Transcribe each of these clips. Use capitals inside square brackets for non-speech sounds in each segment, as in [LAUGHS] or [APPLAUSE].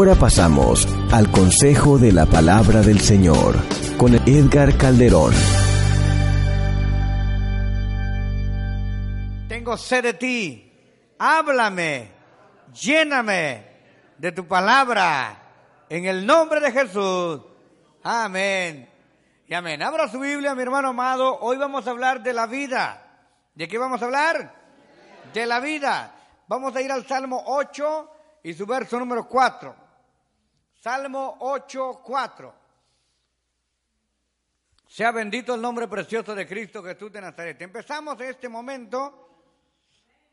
Ahora pasamos al consejo de la palabra del Señor con Edgar Calderón. Tengo sed de ti. Háblame. Lléname de tu palabra. En el nombre de Jesús. Amén. Y amén. Abra su Biblia, mi hermano amado. Hoy vamos a hablar de la vida. ¿De qué vamos a hablar? De la vida. Vamos a ir al Salmo 8 y su verso número 4. Salmo 8, 4. Sea bendito el nombre precioso de Cristo Jesús de Nazaret. Empezamos en este momento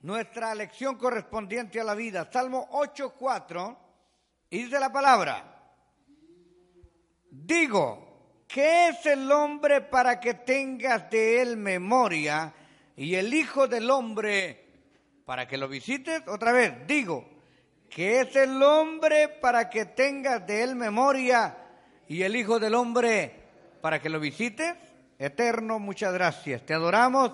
nuestra lección correspondiente a la vida. Salmo 8, 4. Y dice la palabra. Digo, ¿qué es el hombre para que tengas de él memoria y el Hijo del hombre para que lo visites? Otra vez, digo, que es el hombre para que tengas de él memoria y el Hijo del Hombre para que lo visites. Eterno, muchas gracias. Te adoramos,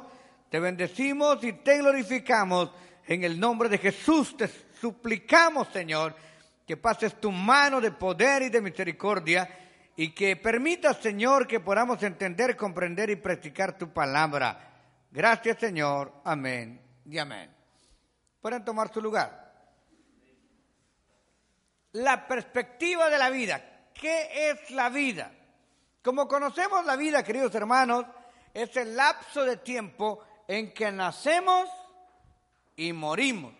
te bendecimos y te glorificamos. En el nombre de Jesús te suplicamos, Señor, que pases tu mano de poder y de misericordia y que permitas, Señor, que podamos entender, comprender y practicar tu palabra. Gracias, Señor. Amén y amén. Pueden tomar su lugar la perspectiva de la vida. ¿Qué es la vida? Como conocemos la vida, queridos hermanos, es el lapso de tiempo en que nacemos y morimos.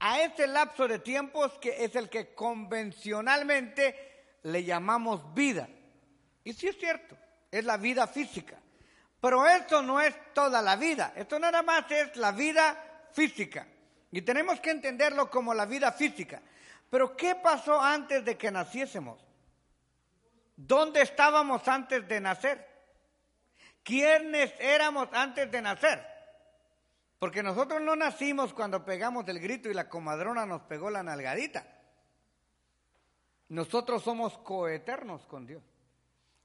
A ese lapso de tiempo es, que es el que convencionalmente le llamamos vida. Y sí es cierto, es la vida física. Pero esto no es toda la vida, esto nada más es la vida física. Y tenemos que entenderlo como la vida física. Pero ¿qué pasó antes de que naciésemos? ¿Dónde estábamos antes de nacer? ¿Quiénes éramos antes de nacer? Porque nosotros no nacimos cuando pegamos el grito y la comadrona nos pegó la nalgadita. Nosotros somos coeternos con Dios.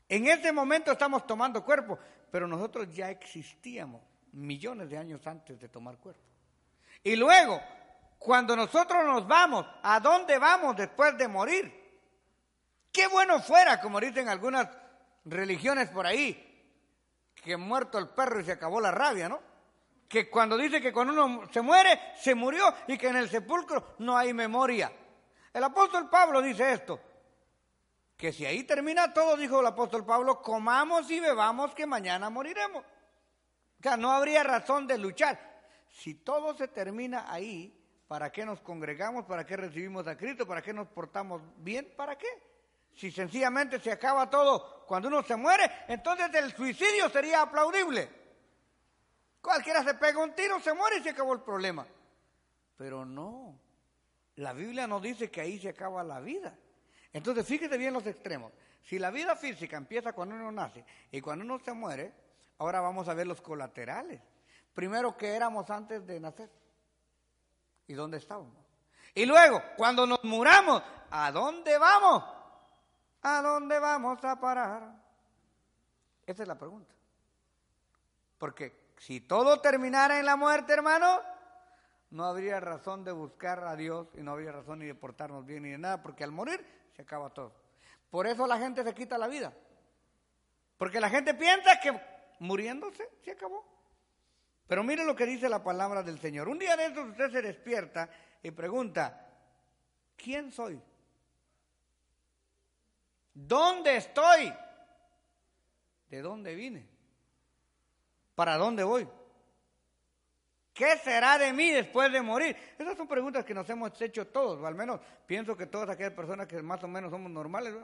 En ese momento estamos tomando cuerpo, pero nosotros ya existíamos millones de años antes de tomar cuerpo. Y luego cuando nosotros nos vamos, ¿a dónde vamos después de morir? Qué bueno fuera, como dicen algunas religiones por ahí, que muerto el perro y se acabó la rabia, ¿no? Que cuando dice que cuando uno se muere, se murió y que en el sepulcro no hay memoria. El apóstol Pablo dice esto, que si ahí termina todo, dijo el apóstol Pablo, comamos y bebamos que mañana moriremos. O sea, no habría razón de luchar. Si todo se termina ahí, ¿Para qué nos congregamos? ¿Para qué recibimos a Cristo? ¿Para qué nos portamos bien? ¿Para qué? Si sencillamente se acaba todo cuando uno se muere, entonces el suicidio sería aplaudible. Cualquiera se pega un tiro, se muere y se acabó el problema. Pero no, la Biblia no dice que ahí se acaba la vida. Entonces fíjese bien los extremos. Si la vida física empieza cuando uno nace y cuando uno se muere, ahora vamos a ver los colaterales. Primero, que éramos antes de nacer? ¿Y dónde estábamos? Y luego, cuando nos muramos, ¿a dónde vamos? ¿A dónde vamos a parar? Esa es la pregunta. Porque si todo terminara en la muerte, hermano, no habría razón de buscar a Dios y no habría razón ni de portarnos bien ni de nada, porque al morir se acaba todo. Por eso la gente se quita la vida. Porque la gente piensa que muriéndose se acabó. Pero mire lo que dice la palabra del Señor. Un día de estos usted se despierta y pregunta, ¿quién soy? ¿Dónde estoy? ¿De dónde vine? ¿Para dónde voy? ¿Qué será de mí después de morir? Esas son preguntas que nos hemos hecho todos, o al menos pienso que todas aquellas personas que más o menos somos normales.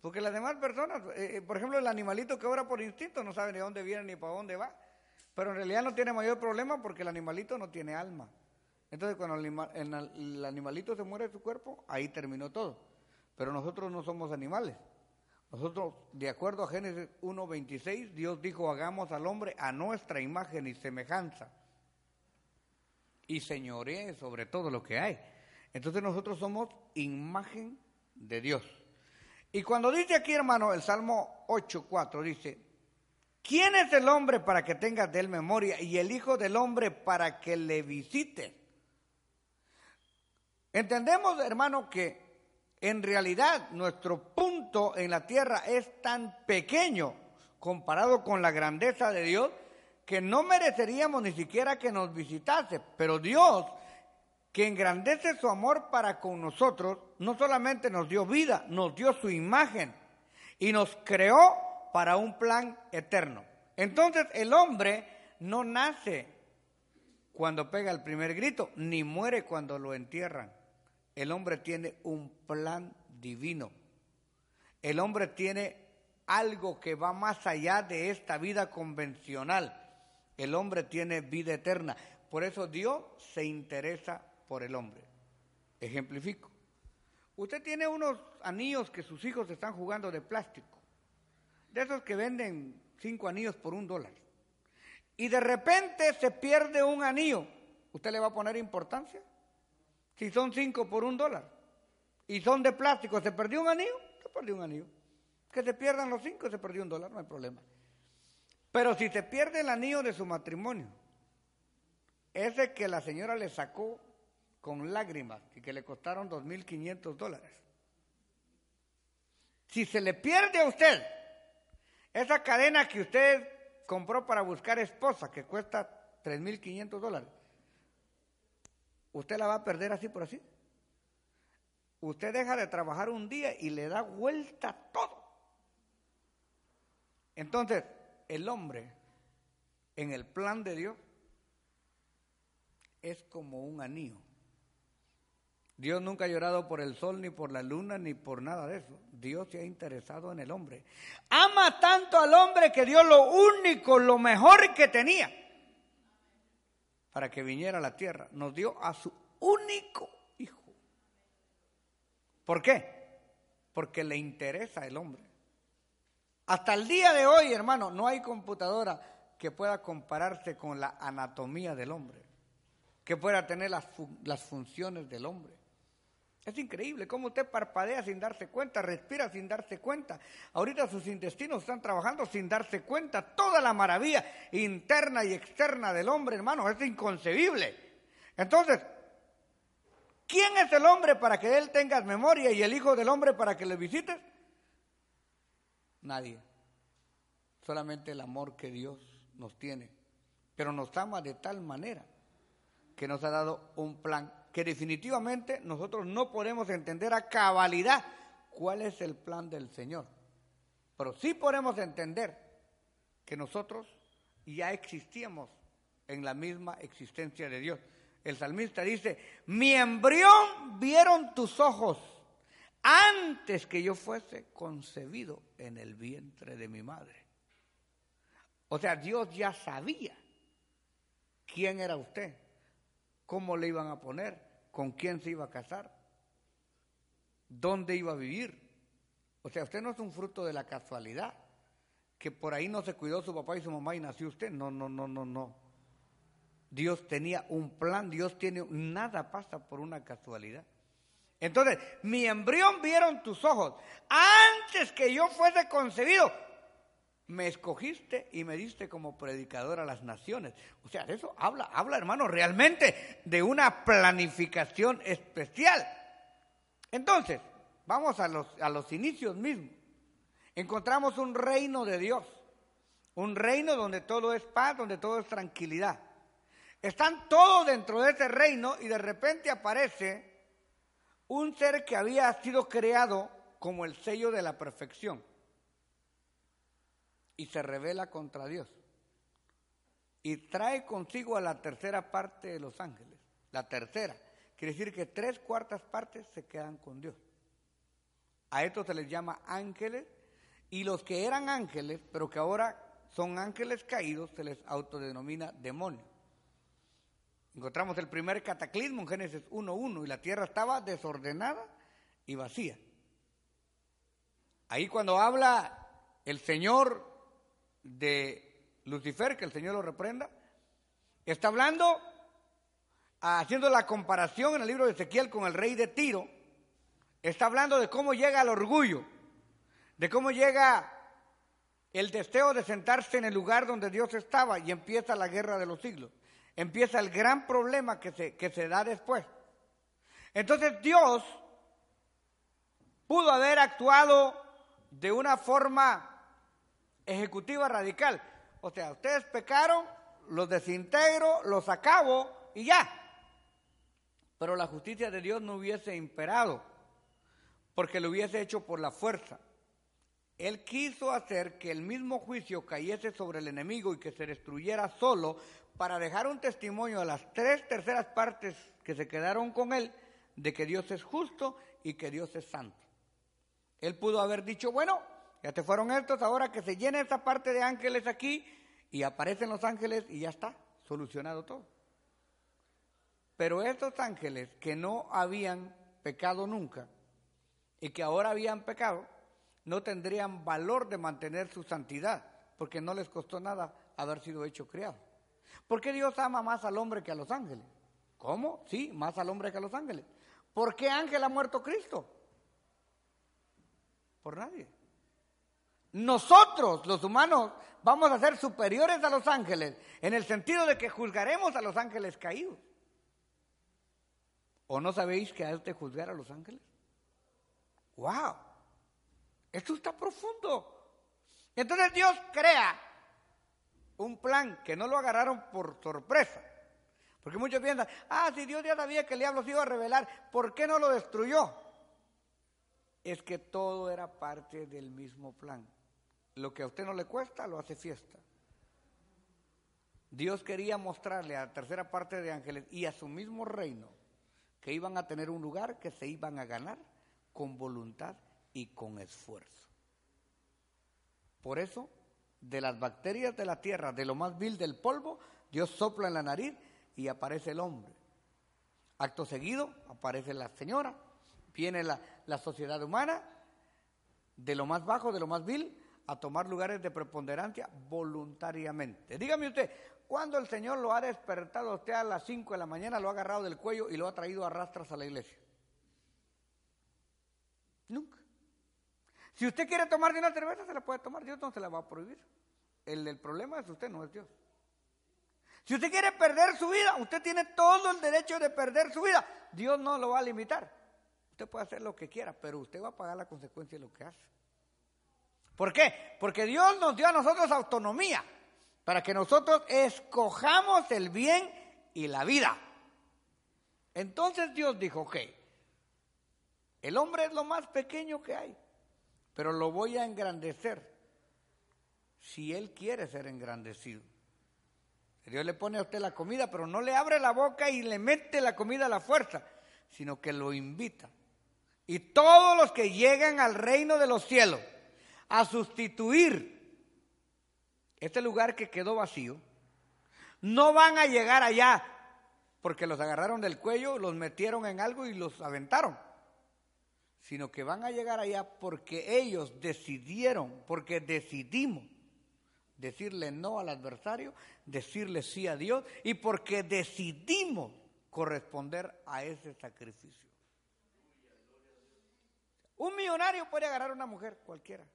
Porque las demás personas, eh, eh, por ejemplo, el animalito que obra por instinto no sabe ni dónde viene ni para dónde va. Pero en realidad no tiene mayor problema porque el animalito no tiene alma. Entonces cuando el, animalito se muere de su cuerpo, ahí terminó todo. Pero nosotros no somos animales. Nosotros, de acuerdo a Génesis 1.26, Dios dijo, hagamos al hombre a nuestra imagen y semejanza. Y señoree sobre todo lo que hay. Entonces nosotros somos imagen de Dios. Y cuando dice aquí, hermano, el Salmo 8.4 dice, ¿quién es el hombre para que tenga de él memoria y el Hijo del hombre para que le visite? Entendemos, hermano, que en realidad nuestro punto en la tierra es tan pequeño comparado con la grandeza de Dios que no mereceríamos ni siquiera que nos visitase. Pero Dios, que engrandece su amor para con nosotros, no solamente nos dio vida, nos dio su imagen y nos creó para un plan eterno. Entonces el hombre no nace cuando pega el primer grito, ni muere cuando lo entierran. El hombre tiene un plan divino. El hombre tiene algo que va más allá de esta vida convencional. El hombre tiene vida eterna. Por eso Dios se interesa por el hombre. Ejemplifico. Usted tiene unos anillos que sus hijos están jugando de plástico. De esos que venden cinco anillos por un dólar. Y de repente se pierde un anillo. ¿Usted le va a poner importancia? Si son cinco por un dólar y son de plástico, ¿se perdió un anillo? Se perdió un anillo. Que se pierdan los cinco, se perdió un dólar, no hay problema. Pero si se pierde el anillo de su matrimonio, ese que la señora le sacó con lágrimas y que le costaron 2.500 dólares. Si se le pierde a usted esa cadena que usted compró para buscar esposa, que cuesta 3.500 dólares, usted la va a perder así por así. Usted deja de trabajar un día y le da vuelta todo. Entonces, el hombre, en el plan de Dios, es como un anillo. Dios nunca ha llorado por el sol, ni por la luna, ni por nada de eso. Dios se ha interesado en el hombre. Ama tanto al hombre que dio lo único, lo mejor que tenía para que viniera a la tierra. Nos dio a su único hijo. ¿Por qué? Porque le interesa el hombre. Hasta el día de hoy, hermano, no hay computadora que pueda compararse con la anatomía del hombre, que pueda tener las, las funciones del hombre. Es increíble cómo usted parpadea sin darse cuenta, respira sin darse cuenta. Ahorita sus intestinos están trabajando sin darse cuenta. Toda la maravilla interna y externa del hombre, hermano, es inconcebible. Entonces, ¿quién es el hombre para que él tenga memoria y el hijo del hombre para que le visites? Nadie. Solamente el amor que Dios nos tiene. Pero nos ama de tal manera que nos ha dado un plan que definitivamente nosotros no podemos entender a cabalidad cuál es el plan del Señor. Pero sí podemos entender que nosotros ya existíamos en la misma existencia de Dios. El salmista dice, mi embrión vieron tus ojos antes que yo fuese concebido en el vientre de mi madre. O sea, Dios ya sabía quién era usted cómo le iban a poner, con quién se iba a casar, dónde iba a vivir. O sea, usted no es un fruto de la casualidad, que por ahí no se cuidó su papá y su mamá y nació usted. No, no, no, no, no. Dios tenía un plan, Dios tiene, nada pasa por una casualidad. Entonces, mi embrión vieron tus ojos. Antes que yo fuese concebido, me escogiste y me diste como predicador a las naciones. O sea, eso habla, habla hermano, realmente de una planificación especial. Entonces, vamos a los, a los inicios mismos. Encontramos un reino de Dios, un reino donde todo es paz, donde todo es tranquilidad. Están todos dentro de ese reino y de repente aparece un ser que había sido creado como el sello de la perfección y se revela contra Dios. Y trae consigo a la tercera parte de los ángeles. La tercera. Quiere decir que tres cuartas partes se quedan con Dios. A estos se les llama ángeles y los que eran ángeles, pero que ahora son ángeles caídos, se les autodenomina demonios. Encontramos el primer cataclismo en Génesis 1.1 y la tierra estaba desordenada y vacía. Ahí cuando habla el Señor de Lucifer, que el Señor lo reprenda, está hablando, haciendo la comparación en el libro de Ezequiel con el rey de Tiro, está hablando de cómo llega el orgullo, de cómo llega el deseo de sentarse en el lugar donde Dios estaba y empieza la guerra de los siglos. Empieza el gran problema que se, que se da después. Entonces Dios pudo haber actuado de una forma ejecutiva radical. O sea, ustedes pecaron, los desintegro, los acabo y ya. Pero la justicia de Dios no hubiese imperado, porque lo hubiese hecho por la fuerza. Él quiso hacer que el mismo juicio cayese sobre el enemigo y que se destruyera solo para dejar un testimonio a las tres terceras partes que se quedaron con él de que Dios es justo y que Dios es santo. Él pudo haber dicho, bueno, ya te fueron estos, ahora que se llene esta parte de ángeles aquí y aparecen los ángeles y ya está, solucionado todo. Pero estos ángeles que no habían pecado nunca y que ahora habían pecado, no tendrían valor de mantener su santidad, porque no les costó nada haber sido hecho criado. ¿Por qué Dios ama más al hombre que a los ángeles? ¿Cómo? Sí, más al hombre que a los ángeles. ¿Por qué ángel ha muerto Cristo? Por nadie. Nosotros, los humanos, vamos a ser superiores a los ángeles, en el sentido de que juzgaremos a los ángeles caídos. ¿O no sabéis que hay de juzgar a los ángeles? ¡Wow! Esto está profundo. Entonces Dios crea un plan que no lo agarraron por sorpresa. Porque muchos piensan, ah, si Dios ya sabía que el diablo se iba a revelar, ¿por qué no lo destruyó? es que todo era parte del mismo plan. Lo que a usted no le cuesta, lo hace fiesta. Dios quería mostrarle a la tercera parte de ángeles y a su mismo reino que iban a tener un lugar que se iban a ganar con voluntad y con esfuerzo. Por eso, de las bacterias de la tierra, de lo más vil del polvo, Dios sopla en la nariz y aparece el hombre. Acto seguido aparece la señora, viene la, la sociedad humana, de lo más bajo, de lo más vil, a tomar lugares de preponderancia voluntariamente. Dígame usted, ¿cuándo el Señor lo ha despertado a usted a las 5 de la mañana, lo ha agarrado del cuello y lo ha traído a rastras a la iglesia? Nunca. Si usted quiere tomar de una cerveza, se la puede tomar, Dios no se la va a prohibir. El, el problema es usted, no es Dios. Si usted quiere perder su vida, usted tiene todo el derecho de perder su vida. Dios no lo va a limitar. Usted puede hacer lo que quiera, pero usted va a pagar la consecuencia de lo que hace. ¿Por qué? Porque Dios nos dio a nosotros autonomía para que nosotros escojamos el bien y la vida. Entonces Dios dijo, ok, el hombre es lo más pequeño que hay, pero lo voy a engrandecer si él quiere ser engrandecido. Dios le pone a usted la comida, pero no le abre la boca y le mete la comida a la fuerza, sino que lo invita. Y todos los que llegan al reino de los cielos a sustituir este lugar que quedó vacío, no van a llegar allá porque los agarraron del cuello, los metieron en algo y los aventaron, sino que van a llegar allá porque ellos decidieron, porque decidimos decirle no al adversario, decirle sí a Dios y porque decidimos corresponder a ese sacrificio. Un millonario puede agarrar a una mujer cualquiera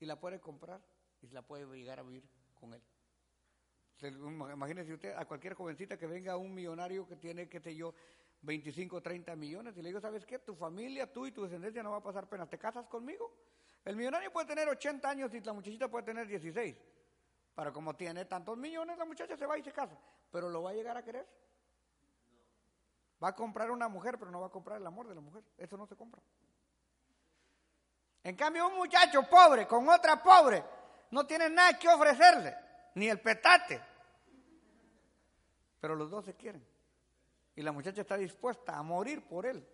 y la puede comprar y la puede llegar a vivir con él. Imagínese usted a cualquier jovencita que venga un millonario que tiene, qué sé yo, 25, 30 millones y le digo, ¿sabes qué? Tu familia, tú y tu descendencia no va a pasar pena. ¿Te casas conmigo? El millonario puede tener 80 años y la muchachita puede tener 16. Para como tiene tantos millones, la muchacha se va y se casa. Pero lo va a llegar a querer. Va a comprar una mujer, pero no va a comprar el amor de la mujer. Eso no se compra. En cambio, un muchacho pobre con otra pobre no tiene nada que ofrecerle, ni el petate. Pero los dos se quieren. Y la muchacha está dispuesta a morir por él.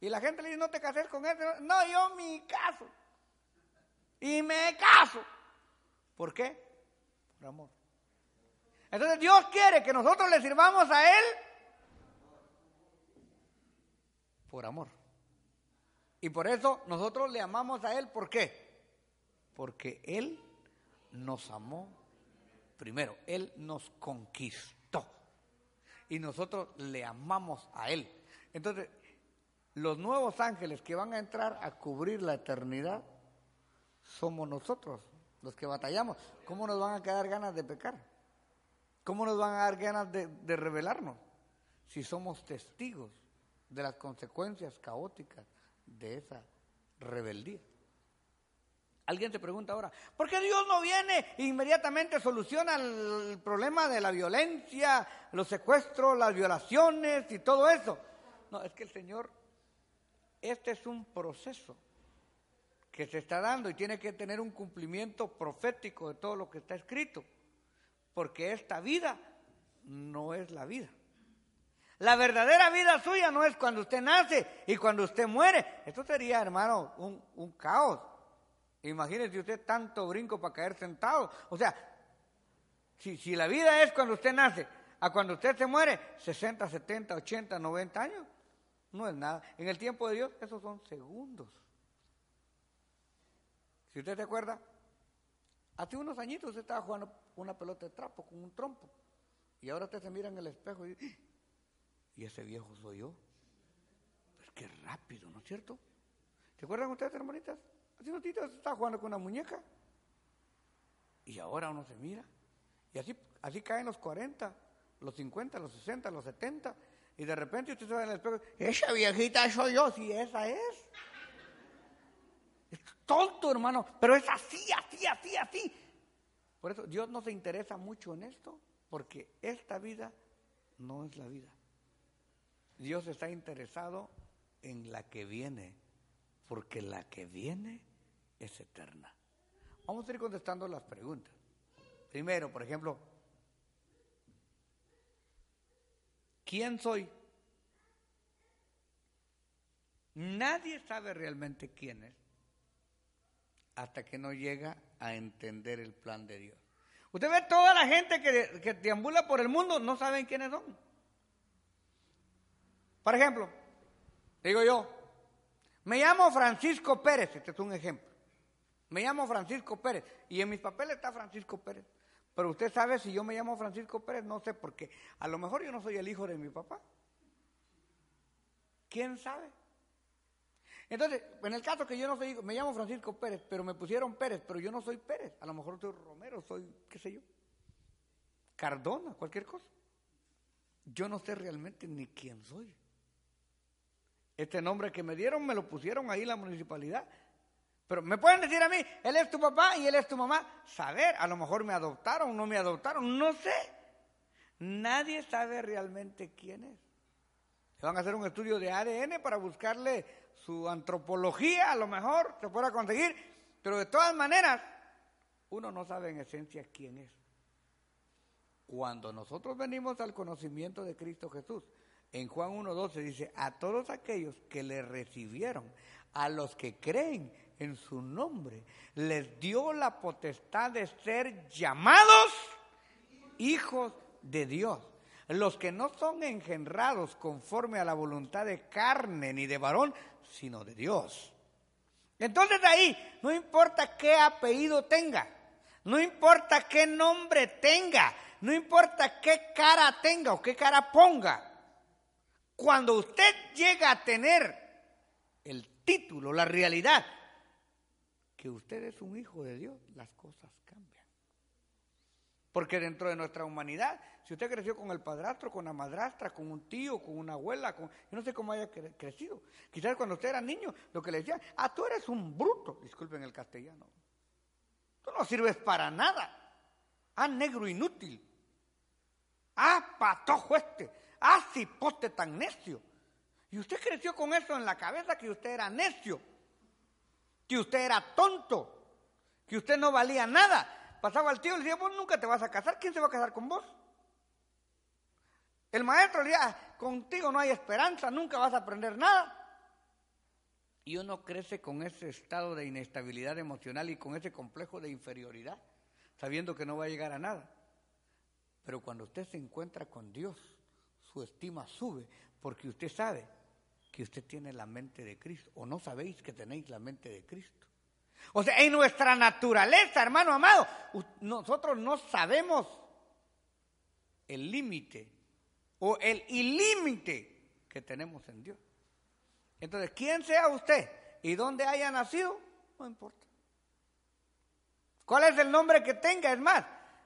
Y la gente le dice, no te cases con él. No, yo mi caso. Y me caso. ¿Por qué? Por amor. Entonces Dios quiere que nosotros le sirvamos a Él por amor. Y por eso nosotros le amamos a Él. ¿Por qué? Porque Él nos amó primero. Él nos conquistó. Y nosotros le amamos a Él. Entonces, los nuevos ángeles que van a entrar a cubrir la eternidad somos nosotros los que batallamos. ¿Cómo nos van a quedar ganas de pecar? ¿Cómo nos van a dar ganas de, de rebelarnos? Si somos testigos de las consecuencias caóticas de esa rebeldía. Alguien te pregunta ahora, ¿por qué Dios no viene e inmediatamente soluciona el problema de la violencia, los secuestros, las violaciones y todo eso? No, es que el Señor, este es un proceso que se está dando y tiene que tener un cumplimiento profético de todo lo que está escrito, porque esta vida no es la vida. La verdadera vida suya no es cuando usted nace y cuando usted muere. Esto sería, hermano, un, un caos. Imagínese usted tanto brinco para caer sentado. O sea, si, si la vida es cuando usted nace a cuando usted se muere, 60, 70, 80, 90 años, no es nada. En el tiempo de Dios, esos son segundos. Si usted se acuerda, hace unos añitos usted estaba jugando una pelota de trapo con un trompo. Y ahora usted se mira en el espejo y dice, y ese viejo soy yo. Pues qué rápido, ¿no es cierto? ¿Se acuerdan ustedes, hermanitas? Hace unos estaba jugando con una muñeca. Y ahora uno se mira. Y así, así caen los 40, los 50, los 60, los 70. Y de repente usted se ve en el espejo, esa viejita soy yo, si esa es. Es tonto, hermano, pero es así, así, así, así. Por eso Dios no se interesa mucho en esto, porque esta vida no es la vida. Dios está interesado en la que viene, porque la que viene es eterna. Vamos a ir contestando las preguntas. Primero, por ejemplo, ¿quién soy? Nadie sabe realmente quién es hasta que no llega a entender el plan de Dios. Usted ve toda la gente que, que deambula por el mundo, no saben quiénes son. Por ejemplo, digo yo, me llamo Francisco Pérez, este es un ejemplo. Me llamo Francisco Pérez y en mis papeles está Francisco Pérez. Pero usted sabe si yo me llamo Francisco Pérez, no sé por qué. A lo mejor yo no soy el hijo de mi papá. ¿Quién sabe? Entonces, en el caso que yo no soy, me llamo Francisco Pérez, pero me pusieron Pérez, pero yo no soy Pérez. A lo mejor soy Romero, soy, qué sé yo, Cardona, cualquier cosa. Yo no sé realmente ni quién soy. Este nombre que me dieron me lo pusieron ahí en la municipalidad. Pero me pueden decir a mí, él es tu papá y él es tu mamá. Saber, a lo mejor me adoptaron, no me adoptaron, no sé. Nadie sabe realmente quién es. Van a hacer un estudio de ADN para buscarle su antropología a lo mejor se pueda conseguir, pero de todas maneras, uno no sabe en esencia quién es. Cuando nosotros venimos al conocimiento de Cristo Jesús, en Juan 1.12 dice, a todos aquellos que le recibieron, a los que creen en su nombre, les dio la potestad de ser llamados hijos de Dios. Los que no son engendrados conforme a la voluntad de carne ni de varón, sino de Dios. Entonces ahí, no importa qué apellido tenga, no importa qué nombre tenga, no importa qué cara tenga o qué cara ponga, cuando usted llega a tener el título, la realidad, que usted es un hijo de Dios, las cosas cambian. Porque dentro de nuestra humanidad si usted creció con el padrastro, con la madrastra, con un tío, con una abuela, con, yo no sé cómo haya crecido. Quizás cuando usted era niño, lo que le decían, ah, tú eres un bruto, disculpen el castellano. Tú no sirves para nada. Ah, negro inútil. Ah, patojo este. Ah, cipote tan necio. Y usted creció con eso en la cabeza que usted era necio, que usted era tonto, que usted no valía nada. Pasaba el tío y le decía, vos nunca te vas a casar, ¿quién se va a casar con vos? El maestro le decía, contigo no hay esperanza, nunca vas a aprender nada. Y uno crece con ese estado de inestabilidad emocional y con ese complejo de inferioridad, sabiendo que no va a llegar a nada. Pero cuando usted se encuentra con Dios, su estima sube porque usted sabe que usted tiene la mente de Cristo o no sabéis que tenéis la mente de Cristo. O sea, en nuestra naturaleza, hermano amado, nosotros no sabemos el límite o el ilímite que tenemos en Dios. Entonces, ¿quién sea usted y dónde haya nacido? No importa. ¿Cuál es el nombre que tenga? Es más,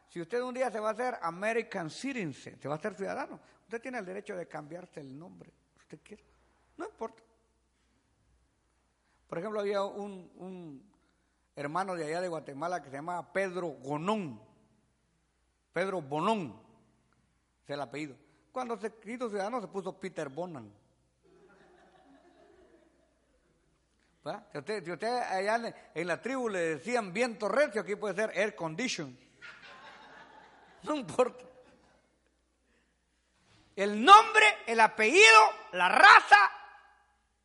si usted un día se va a hacer American Citizen, se va a hacer ciudadano, usted tiene el derecho de cambiarse el nombre, usted quiere. No importa. Por ejemplo, había un, hermano de allá de Guatemala que se llamaba Pedro Gonón. Pedro Bonón, es el apellido. Cuando se hizo ciudadano se puso Peter Bonan. Si usted, allá en la tribu le decían viento recio, aquí puede ser air condition. No importa. El nombre, el apellido, la raza,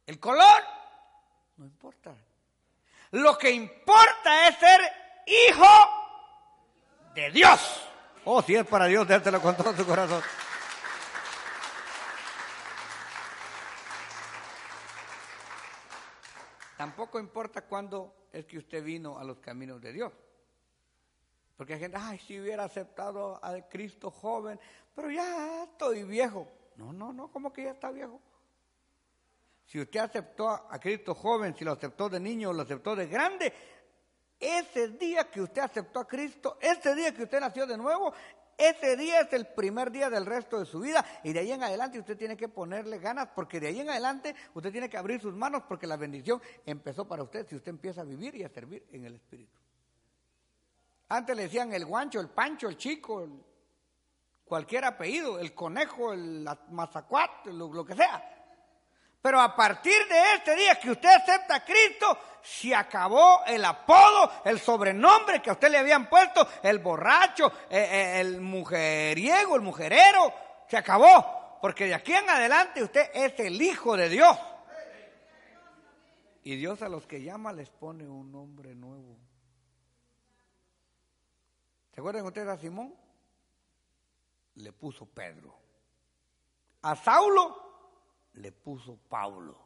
el color, no importa. Lo que importa es ser hijo de Dios. Oh, si es para Dios, dártelo con todo su corazón. Tampoco importa cuándo es que usted vino a los caminos de Dios. Porque hay gente, ay, si hubiera aceptado a Cristo joven, pero ya estoy viejo. No, no, no, ¿cómo que ya está viejo? Si usted aceptó a Cristo joven, si lo aceptó de niño lo aceptó de grande, ese día que usted aceptó a Cristo, ese día que usted nació de nuevo, ese día es el primer día del resto de su vida y de ahí en adelante usted tiene que ponerle ganas porque de ahí en adelante usted tiene que abrir sus manos porque la bendición empezó para usted si usted empieza a vivir y a servir en el Espíritu. Antes le decían el guancho, el pancho, el chico, cualquier apellido, el conejo, el mazacuat, lo que sea. Pero a partir de este día que usted acepta a Cristo, se acabó el apodo, el sobrenombre que a usted le habían puesto, el borracho, eh, eh, el mujeriego, el mujerero, se acabó. Porque de aquí en adelante usted es el Hijo de Dios. Y Dios a los que llama les pone un nombre nuevo. ¿Se acuerdan ustedes a Simón? Le puso Pedro. A Saulo le puso Pablo.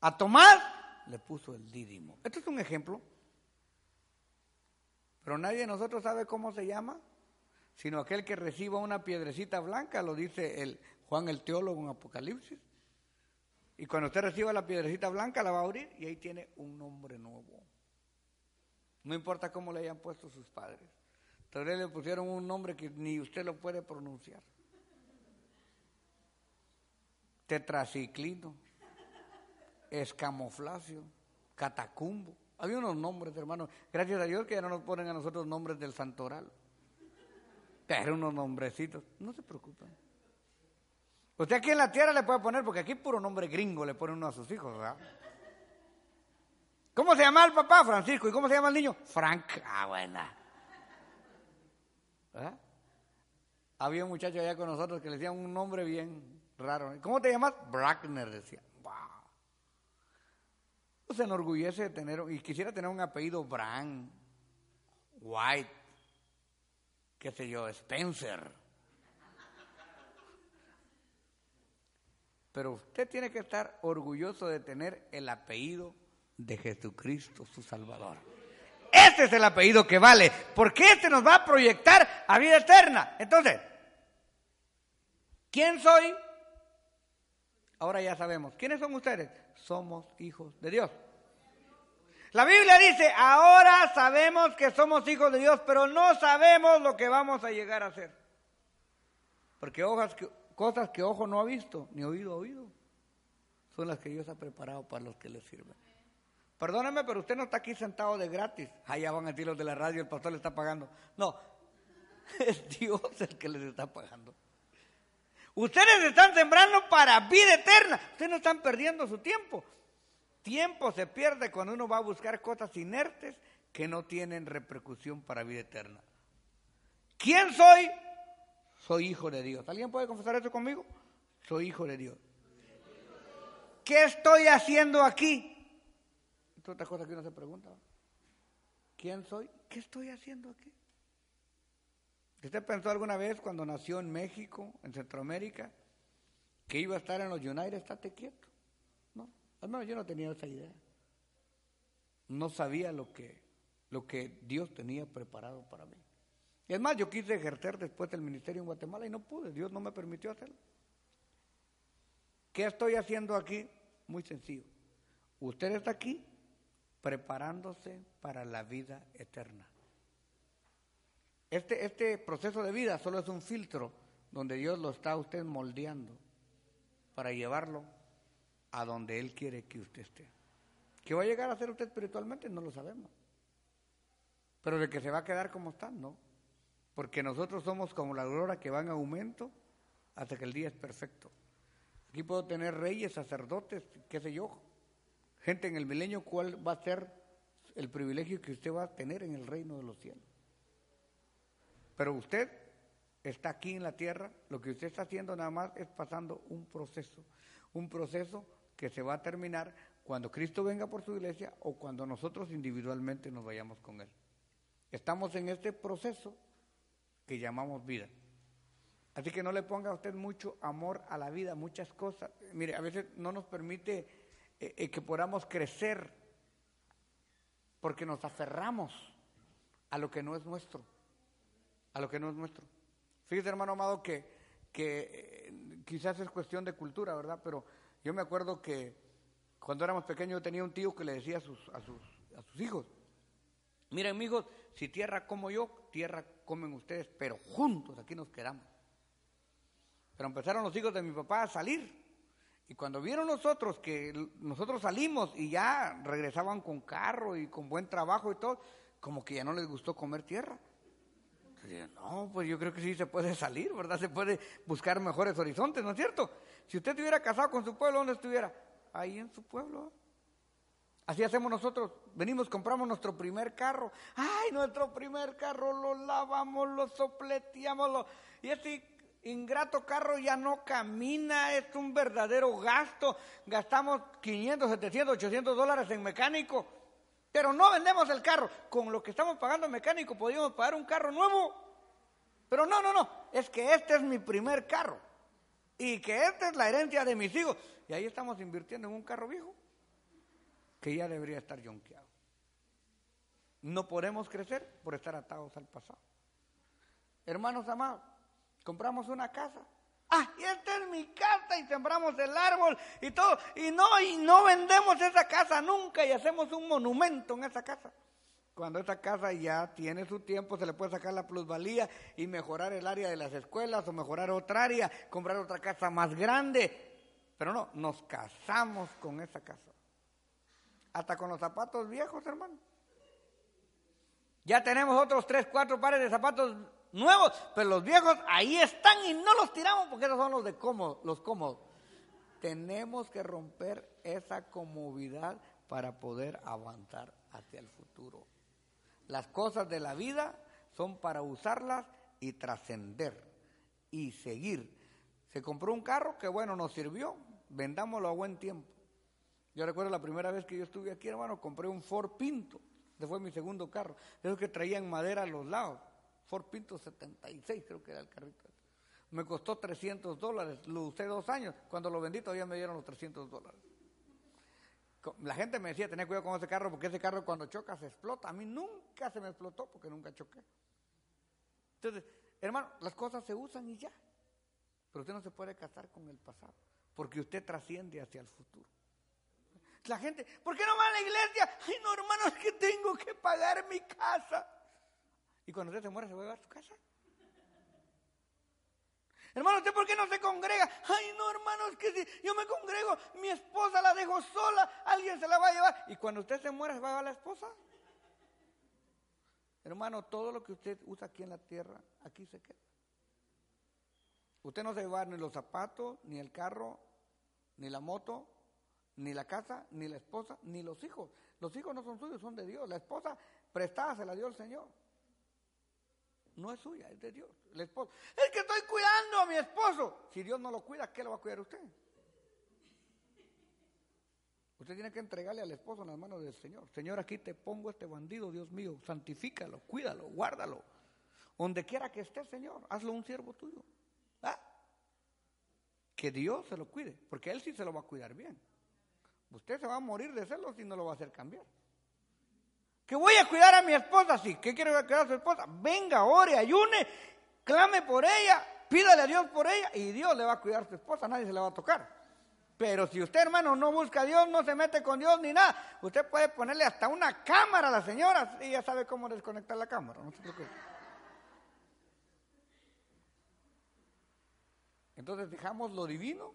A Tomás le puso el dídimo. Este es un ejemplo. Pero nadie de nosotros sabe cómo se llama, sino aquel que reciba una piedrecita blanca, lo dice el Juan el teólogo en Apocalipsis. Y cuando usted reciba la piedrecita blanca, la va a abrir y ahí tiene un nombre nuevo. No importa cómo le hayan puesto sus padres. Tal vez le pusieron un nombre que ni usted lo puede pronunciar tetraciclino, escamoflacio, catacumbo. Había unos nombres, hermano. Gracias a Dios que ya no nos ponen a nosotros nombres del santoral. Pero unos nombrecitos. No se preocupen. Usted aquí en la tierra le puede poner, porque aquí puro nombre gringo le pone uno a sus hijos, ¿verdad? ¿Cómo se llama el papá? Francisco. ¿Y cómo se llama el niño? Frank. Ah, buena. ¿Verdad? Había un muchacho allá con nosotros que le decían un nombre bien raro. ¿Cómo te llamas? Brackner, decía. Wow. Se enorgullece de tener, y quisiera tener un apellido Brand, White, qué sé yo, Spencer. Pero usted tiene que estar orgulloso de tener el apellido de Jesucristo, su Salvador. Este es el apellido que vale, porque este nos va a proyectar a vida eterna. Entonces, ¿quién soy? Ahora ya sabemos. ¿Quiénes son ustedes? Somos hijos de Dios. La Biblia dice, ahora sabemos que somos hijos de Dios, pero no sabemos lo que vamos a llegar a ser. Porque cosas que ojo no ha visto, ni oído ha oído, son las que Dios ha preparado para los que le sirven. Perdóneme, pero usted no está aquí sentado de gratis. Allá van a decir los de la radio, el pastor le está pagando. No, [LAUGHS] es Dios el que les está pagando. Ustedes están sembrando para vida eterna. Ustedes no están perdiendo su tiempo. Tiempo se pierde cuando uno va a buscar cosas inertes que no tienen repercusión para vida eterna. ¿Quién soy? Soy hijo de Dios. ¿Alguien puede confesar eso conmigo? Soy hijo de Dios. ¿Qué estoy haciendo aquí? Es otra cosa que uno se pregunta. ¿Quién soy? ¿Qué estoy haciendo aquí? ¿Usted pensó alguna vez cuando nació en México, en Centroamérica, que iba a estar en los United? Estate quieto. No, al menos yo no tenía esa idea. No sabía lo que, lo que Dios tenía preparado para mí. Es más, yo quise ejercer después del ministerio en Guatemala y no pude, Dios no me permitió hacerlo. ¿Qué estoy haciendo aquí? Muy sencillo. Usted está aquí preparándose para la vida eterna. Este, este proceso de vida solo es un filtro donde Dios lo está usted moldeando para llevarlo a donde Él quiere que usted esté. ¿Qué va a llegar a ser usted espiritualmente? No lo sabemos. Pero de que se va a quedar como está, no. Porque nosotros somos como la aurora que va en aumento hasta que el día es perfecto. Aquí puedo tener reyes, sacerdotes, qué sé yo, gente en el milenio, ¿cuál va a ser el privilegio que usted va a tener en el reino de los cielos? Pero usted está aquí en la tierra, lo que usted está haciendo nada más es pasando un proceso, un proceso que se va a terminar cuando Cristo venga por su iglesia o cuando nosotros individualmente nos vayamos con Él. Estamos en este proceso que llamamos vida. Así que no le ponga a usted mucho amor a la vida, muchas cosas. Mire, a veces no nos permite eh, que podamos crecer porque nos aferramos a lo que no es nuestro a lo que no es nuestro. Fíjese, hermano amado, que, que eh, quizás es cuestión de cultura, ¿verdad? Pero yo me acuerdo que cuando éramos pequeños yo tenía un tío que le decía a sus, a sus, a sus hijos, miren, hijos, si tierra como yo, tierra comen ustedes, pero juntos aquí nos quedamos. Pero empezaron los hijos de mi papá a salir. Y cuando vieron nosotros que nosotros salimos y ya regresaban con carro y con buen trabajo y todo, como que ya no les gustó comer tierra. No, pues yo creo que sí se puede salir, ¿verdad? Se puede buscar mejores horizontes, ¿no es cierto? Si usted estuviera casado con su pueblo, ¿dónde estuviera? Ahí en su pueblo. Así hacemos nosotros. Venimos, compramos nuestro primer carro. ¡Ay, nuestro primer carro! Lo lavamos, lo sopleteamos. Lo... Y ese ingrato carro ya no camina, es un verdadero gasto. Gastamos 500, 700, 800 dólares en mecánico. Pero no vendemos el carro. Con lo que estamos pagando mecánico podríamos pagar un carro nuevo. Pero no, no, no. Es que este es mi primer carro. Y que esta es la herencia de mis hijos. Y ahí estamos invirtiendo en un carro viejo que ya debería estar yonqueado. No podemos crecer por estar atados al pasado. Hermanos amados, compramos una casa Ah, y esta es mi casa y sembramos el árbol y todo. Y no, y no vendemos esa casa nunca y hacemos un monumento en esa casa. Cuando esa casa ya tiene su tiempo, se le puede sacar la plusvalía y mejorar el área de las escuelas o mejorar otra área, comprar otra casa más grande. Pero no, nos casamos con esa casa. Hasta con los zapatos viejos, hermano. Ya tenemos otros tres, cuatro pares de zapatos nuevos, pero los viejos ahí están y no los tiramos porque esos son los de cómodos, los cómodos. Tenemos que romper esa comodidad para poder avanzar hacia el futuro. Las cosas de la vida son para usarlas y trascender y seguir. Se compró un carro que bueno, nos sirvió, vendámoslo a buen tiempo. Yo recuerdo la primera vez que yo estuve aquí, hermano, compré un Ford Pinto. Ese fue mi segundo carro. Esos que traían madera a los lados. Ford Pinto 76 creo que era el carrito. Me costó 300 dólares, lo usé dos años, cuando lo vendí todavía me dieron los 300 dólares. La gente me decía, tened cuidado con ese carro porque ese carro cuando choca se explota. A mí nunca se me explotó porque nunca choqué. Entonces, hermano, las cosas se usan y ya. Pero usted no se puede casar con el pasado porque usted trasciende hacia el futuro. La gente, ¿por qué no va a la iglesia? Ay, no, hermano, es que tengo que pagar mi casa. Y cuando usted se muere, se va a llevar a su casa. Hermano, ¿usted por qué no se congrega? Ay, no, hermano, es que si yo me congrego, mi esposa la dejo sola, alguien se la va a llevar. Y cuando usted se muere, ¿se va a llevar la esposa? Hermano, todo lo que usted usa aquí en la tierra, aquí se queda. Usted no se va a ni los zapatos, ni el carro, ni la moto, ni la casa, ni la esposa, ni los hijos. Los hijos no son suyos, son de Dios. La esposa prestada se la dio el Señor no es suya, es de Dios. El esposo. Es que estoy cuidando a mi esposo. Si Dios no lo cuida, ¿qué lo va a cuidar usted? Usted tiene que entregarle al esposo en las manos del Señor. Señor, aquí te pongo este bandido, Dios mío, santifícalo, cuídalo, guárdalo. Donde quiera que esté, Señor, hazlo un siervo tuyo. ¿Ah? Que Dios se lo cuide, porque Él sí se lo va a cuidar bien. Usted se va a morir de celos y no lo va a hacer cambiar. Que voy a cuidar a mi esposa, sí. ¿Qué quiere cuidar a su esposa? Venga, ore, ayune, clame por ella, pídale a Dios por ella y Dios le va a cuidar a su esposa, nadie se le va a tocar. Pero si usted, hermano, no busca a Dios, no se mete con Dios ni nada, usted puede ponerle hasta una cámara a la señora y ya sabe cómo desconectar la cámara. No. Entonces dejamos lo divino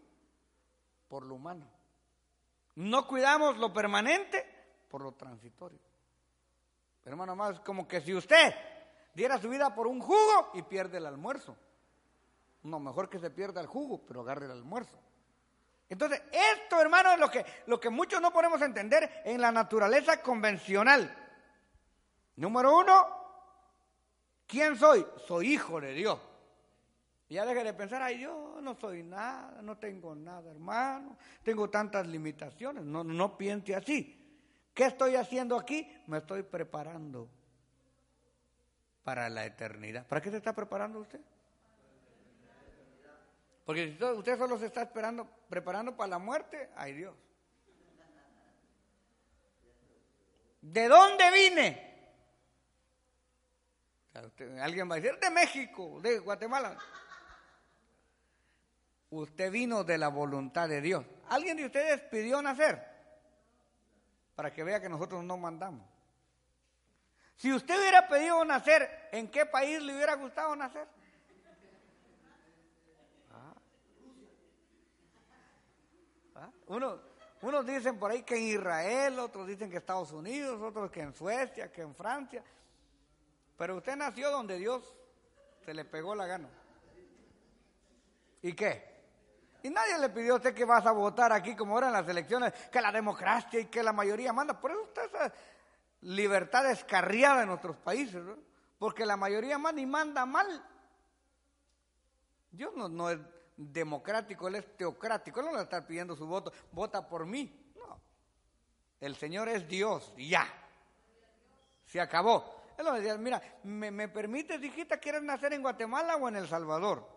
por lo humano. No cuidamos lo permanente por lo transitorio. Hermano más, como que si usted diera su vida por un jugo y pierde el almuerzo. No, mejor que se pierda el jugo, pero agarre el almuerzo. Entonces, esto, hermano, es lo que, lo que muchos no podemos entender en la naturaleza convencional. Número uno, ¿quién soy? Soy hijo de Dios. Ya deje de pensar, ay, yo no soy nada, no tengo nada, hermano, tengo tantas limitaciones. No, no piense así. ¿Qué estoy haciendo aquí? Me estoy preparando para la eternidad. ¿Para qué se está preparando usted? Porque si usted solo se está esperando, preparando para la muerte, ay Dios. ¿De dónde vine? alguien va a decir, de México, de Guatemala. Usted vino de la voluntad de Dios. ¿Alguien de ustedes pidió nacer? Para que vea que nosotros no mandamos. Si usted hubiera pedido nacer, ¿en qué país le hubiera gustado nacer? Ah. Ah. Uno, unos dicen por ahí que en Israel, otros dicen que Estados Unidos, otros que en Suecia, que en Francia. Pero usted nació donde Dios se le pegó la gana. ¿Y qué? Y nadie le pidió a usted que vas a votar aquí como eran las elecciones, que la democracia y que la mayoría manda. Por eso está esa libertad descarriada en nuestros países, ¿no? porque la mayoría manda y manda mal. Dios no, es democrático, Él es teocrático, Él no le está pidiendo su voto, vota por mí. No, el Señor es Dios, ya. Se acabó. Él le decía, mira, ¿me, me permites, hijita, quieres nacer en Guatemala o en El Salvador?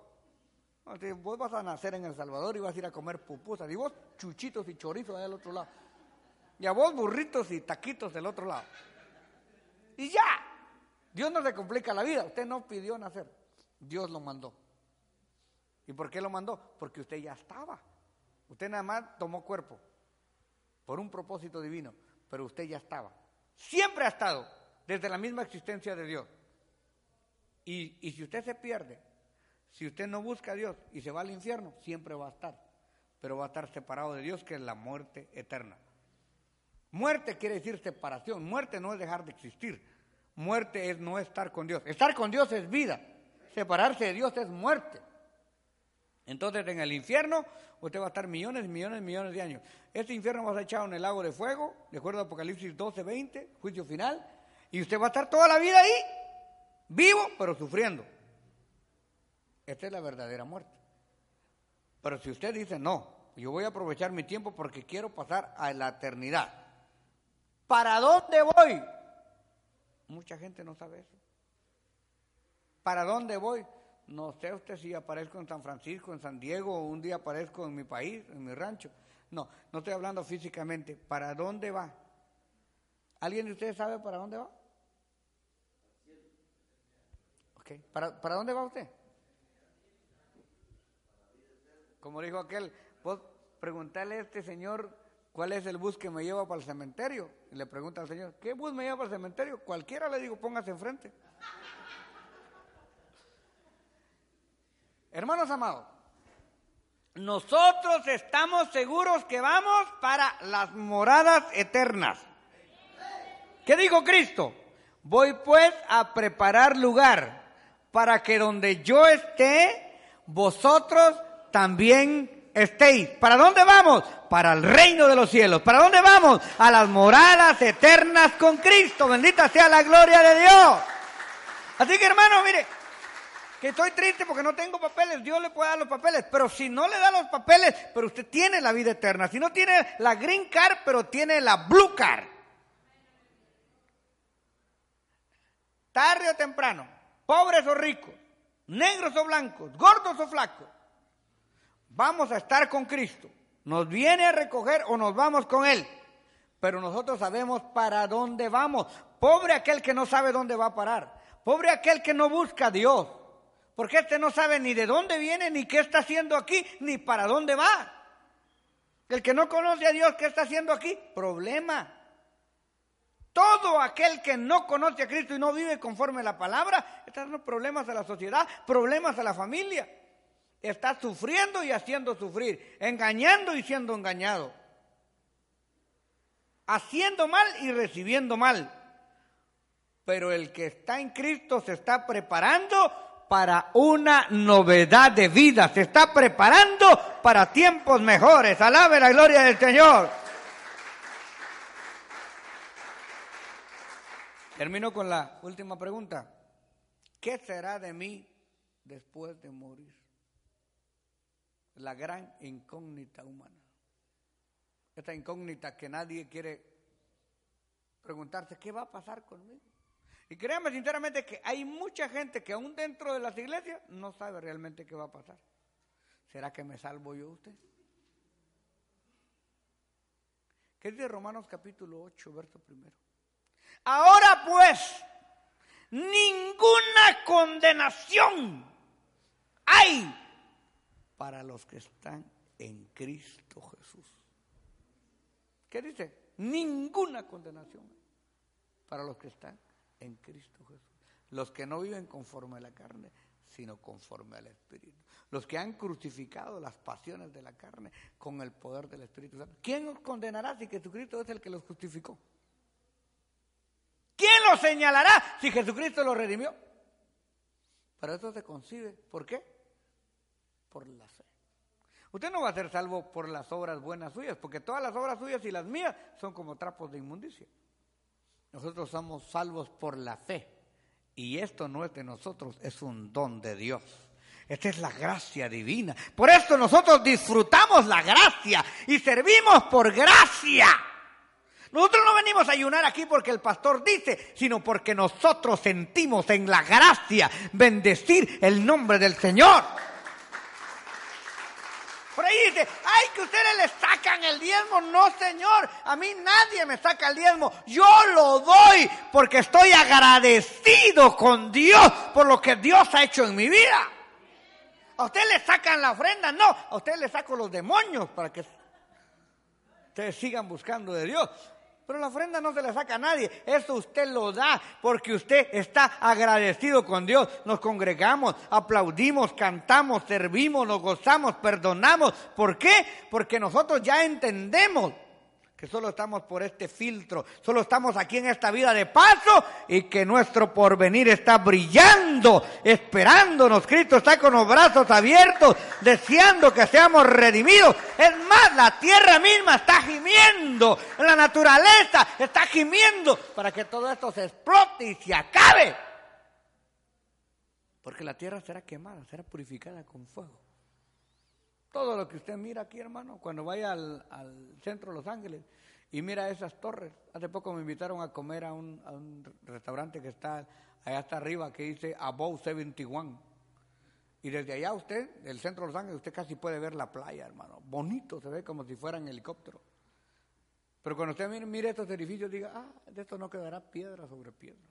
Vos vas a nacer en El Salvador y vas a ir a comer pupusas. Y vos chuchitos y chorizos del otro lado. Y a vos burritos y taquitos del otro lado. Y ya. Dios no le complica la vida. Usted no pidió nacer. Dios lo mandó. ¿Y por qué lo mandó? Porque usted ya estaba. Usted nada más tomó cuerpo. Por un propósito divino. Pero usted ya estaba. Siempre ha estado. Desde la misma existencia de Dios. Y, y si usted se pierde, si usted no busca a Dios y se va al infierno, siempre va a estar, pero va a estar separado de Dios, que es la muerte eterna. Muerte quiere decir separación, muerte no es dejar de existir, muerte es no estar con Dios. Estar con Dios es vida, separarse de Dios es muerte. Entonces en el infierno usted va a estar millones, millones, millones de años. Este infierno va a ser echado en el lago de fuego, de acuerdo a Apocalipsis 12, 20, juicio final, y usted va a estar toda la vida ahí, vivo, pero sufriendo. Esta es la verdadera muerte. Pero si usted dice, no, yo voy a aprovechar mi tiempo porque quiero pasar a la eternidad. ¿Para dónde voy? Mucha gente no sabe eso. ¿Para dónde voy? No sé usted si aparezco en San Francisco, en San Diego, o un día aparezco en mi país, en mi rancho. No, no estoy hablando físicamente. ¿Para dónde va? ¿Alguien de ustedes sabe para dónde va? Okay. ¿Para, ¿Para dónde va usted? Como dijo aquel, vos preguntarle a este señor cuál es el bus que me lleva para el cementerio. Y le pregunta al señor, ¿qué bus me lleva para el cementerio? Cualquiera le digo, póngase enfrente. [LAUGHS] Hermanos amados, nosotros estamos seguros que vamos para las moradas eternas. ¿Qué dijo Cristo? Voy pues a preparar lugar para que donde yo esté, vosotros también estéis. ¿Para dónde vamos? Para el reino de los cielos. ¿Para dónde vamos? A las moradas eternas con Cristo. Bendita sea la gloria de Dios. Así que hermano, mire, que estoy triste porque no tengo papeles. Dios le puede dar los papeles. Pero si no le da los papeles, pero usted tiene la vida eterna. Si no tiene la green card, pero tiene la blue card. Tarde o temprano, pobres o ricos, negros o blancos, gordos o flacos, vamos a estar con Cristo. Nos viene a recoger o nos vamos con Él. Pero nosotros sabemos para dónde vamos. Pobre aquel que no sabe dónde va a parar. Pobre aquel que no busca a Dios. Porque este no sabe ni de dónde viene, ni qué está haciendo aquí, ni para dónde va. El que no conoce a Dios, ¿qué está haciendo aquí? Problema. Todo aquel que no conoce a Cristo y no vive conforme a la palabra, está dando problemas a la sociedad, problemas a la familia. Está sufriendo y haciendo sufrir, engañando y siendo engañado. Haciendo mal y recibiendo mal. Pero el que está en Cristo se está preparando para una novedad de vida, se está preparando para tiempos mejores. Alabe la gloria del Señor. Termino con la última pregunta. ¿Qué será de mí después de morir? La gran incógnita humana. Esta incógnita que nadie quiere preguntarse, ¿qué va a pasar conmigo? Y créanme sinceramente que hay mucha gente que aún dentro de las iglesias no sabe realmente qué va a pasar. ¿Será que me salvo yo usted? ¿Qué dice Romanos capítulo 8, verso primero? Ahora pues, ninguna condenación hay para los que están en Cristo Jesús. ¿Qué dice? Ninguna condenación para los que están en Cristo Jesús. Los que no viven conforme a la carne, sino conforme al Espíritu. Los que han crucificado las pasiones de la carne con el poder del Espíritu Santo. ¿Quién os condenará si Jesucristo es el que los justificó? ¿Quién lo señalará si Jesucristo lo redimió? Pero eso se concibe. ¿Por qué? Usted no va a ser salvo por las obras buenas suyas, porque todas las obras suyas y las mías son como trapos de inmundicia. Nosotros somos salvos por la fe. Y esto no es de nosotros, es un don de Dios. Esta es la gracia divina. Por esto nosotros disfrutamos la gracia y servimos por gracia. Nosotros no venimos a ayunar aquí porque el pastor dice, sino porque nosotros sentimos en la gracia bendecir el nombre del Señor. Por ahí dice, ay, que ustedes le sacan el diezmo. No, Señor, a mí nadie me saca el diezmo. Yo lo doy porque estoy agradecido con Dios por lo que Dios ha hecho en mi vida. A usted le sacan la ofrenda, no, a usted le saco los demonios para que ustedes sigan buscando de Dios. Pero la ofrenda no se la saca a nadie, eso usted lo da porque usted está agradecido con Dios. Nos congregamos, aplaudimos, cantamos, servimos, nos gozamos, perdonamos. ¿Por qué? Porque nosotros ya entendemos que solo estamos por este filtro, solo estamos aquí en esta vida de paso y que nuestro porvenir está brillando, esperándonos. Cristo está con los brazos abiertos, deseando que seamos redimidos. Es más, la tierra misma está gimiendo, la naturaleza está gimiendo para que todo esto se explote y se acabe. Porque la tierra será quemada, será purificada con fuego. Todo lo que usted mira aquí, hermano, cuando vaya al, centro de Los Ángeles y mira esas torres. Hace poco me invitaron a comer a un, restaurante que está allá hasta arriba que dice Above 71. Y desde allá usted, del centro de Los Ángeles, usted casi puede ver la playa, hermano. Bonito, se ve como si fuera en helicóptero. Pero cuando usted mire, estos edificios, diga, ah, de esto no quedará piedra sobre piedra.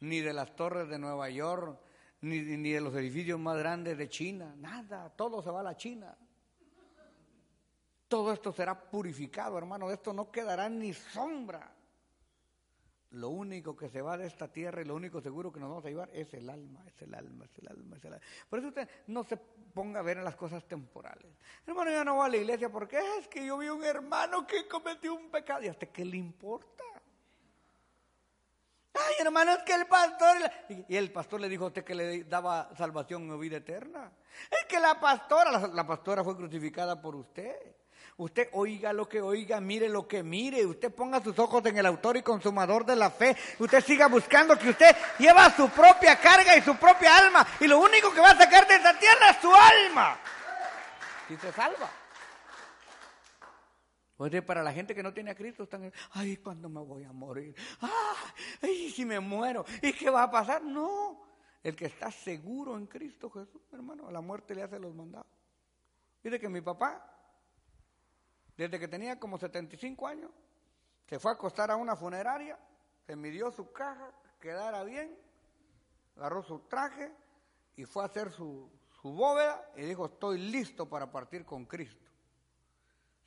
Ni de las torres de Nueva York, ni, ni de los edificios más grandes de China, nada, todo se va a la China. Todo esto será purificado, hermano, esto no quedará ni sombra. Lo único que se va de esta tierra y lo único seguro que nos vamos a llevar es el alma, es el alma, es el alma, es el alma. Por eso usted no se ponga a ver en las cosas temporales. Hermano, yo no voy a la iglesia porque es que yo vi un hermano que cometió un pecado. ¿Y hasta qué le importa? Ay, hermano, es que el pastor. Y el pastor le dijo a usted que le daba salvación o vida eterna. Es que la pastora, la, pastora fue crucificada por usted. Usted oiga lo que oiga, mire lo que mire. Usted ponga sus ojos en el autor y consumador de la fe. Usted siga buscando que usted lleva su propia carga y su propia alma. Y lo único que va a sacar de esa tierra es su alma. Y se salva. Pues para la gente que no tiene a Cristo están, ay, ¿cuándo me voy a morir? Ay, si me muero, ¿y qué va a pasar? No, el que está seguro en Cristo Jesús, hermano, a la muerte le hace los mandados. Dice que mi papá, desde que tenía como 75 años, se fue a acostar a una funeraria, se midió su caja, quedara bien, agarró su traje y fue a hacer su, su bóveda y dijo, estoy listo para partir con Cristo.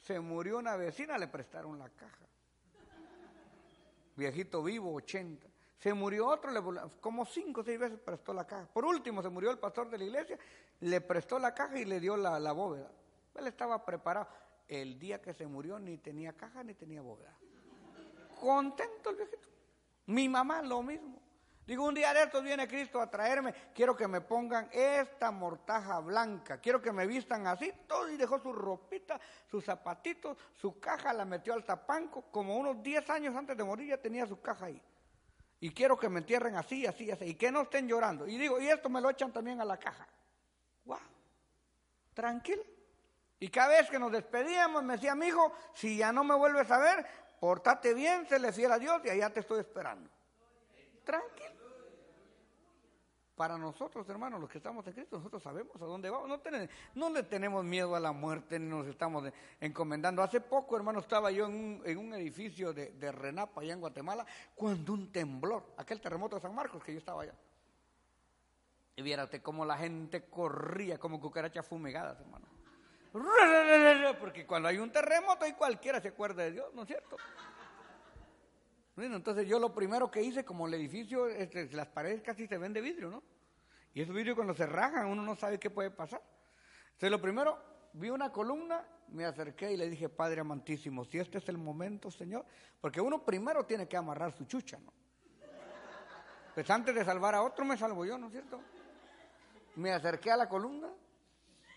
Se murió una vecina, le prestaron la caja. Viejito vivo, 80. Se murió otro, le, como cinco o seis veces prestó la caja. Por último, se murió el pastor de la iglesia, le prestó la caja y le dio la, la bóveda. Él estaba preparado. El día que se murió ni tenía caja ni tenía bóveda. Contento el viejito. Mi mamá lo mismo. Digo, un día de estos viene Cristo a traerme, quiero que me pongan esta mortaja blanca, quiero que me vistan así, todo y dejó su ropita, sus zapatitos, su caja la metió al tapanco, como unos 10 años antes de morir ya tenía su caja ahí. Y quiero que me entierren así, así, así, y que no estén llorando. Y digo, y esto me lo echan también a la caja. ¡Wow! Tranquilo. Y cada vez que nos despedíamos me decía, mi hijo, si ya no me vuelves a ver, portate bien, se le fiel a Dios y allá te estoy esperando. Tranquilo. Para nosotros, hermanos, los que estamos en Cristo, nosotros sabemos a dónde vamos. No, no le tenemos miedo a la muerte ni nos estamos encomendando. Hace poco, hermano, estaba yo en un, en un edificio de, de, Renapa, allá en Guatemala, cuando un temblor, aquel terremoto de San Marcos, que yo estaba allá. Y viérate cómo la gente corría como cucarachas fumigadas, hermano. Porque cuando hay un terremoto, y cualquiera se acuerda de Dios, ¿no es cierto? Entonces yo lo primero que hice, como el edificio, este, las paredes casi se ven de vidrio, ¿no? Y esos vidrios cuando se rajan, uno no sabe qué puede pasar. Entonces lo primero, vi una columna, me acerqué y le dije, Padre amantísimo, si este es el momento, Señor, porque uno primero tiene que amarrar su chucha, ¿no? Pues antes de salvar a otro me salvo yo, ¿no es cierto? Me acerqué a la columna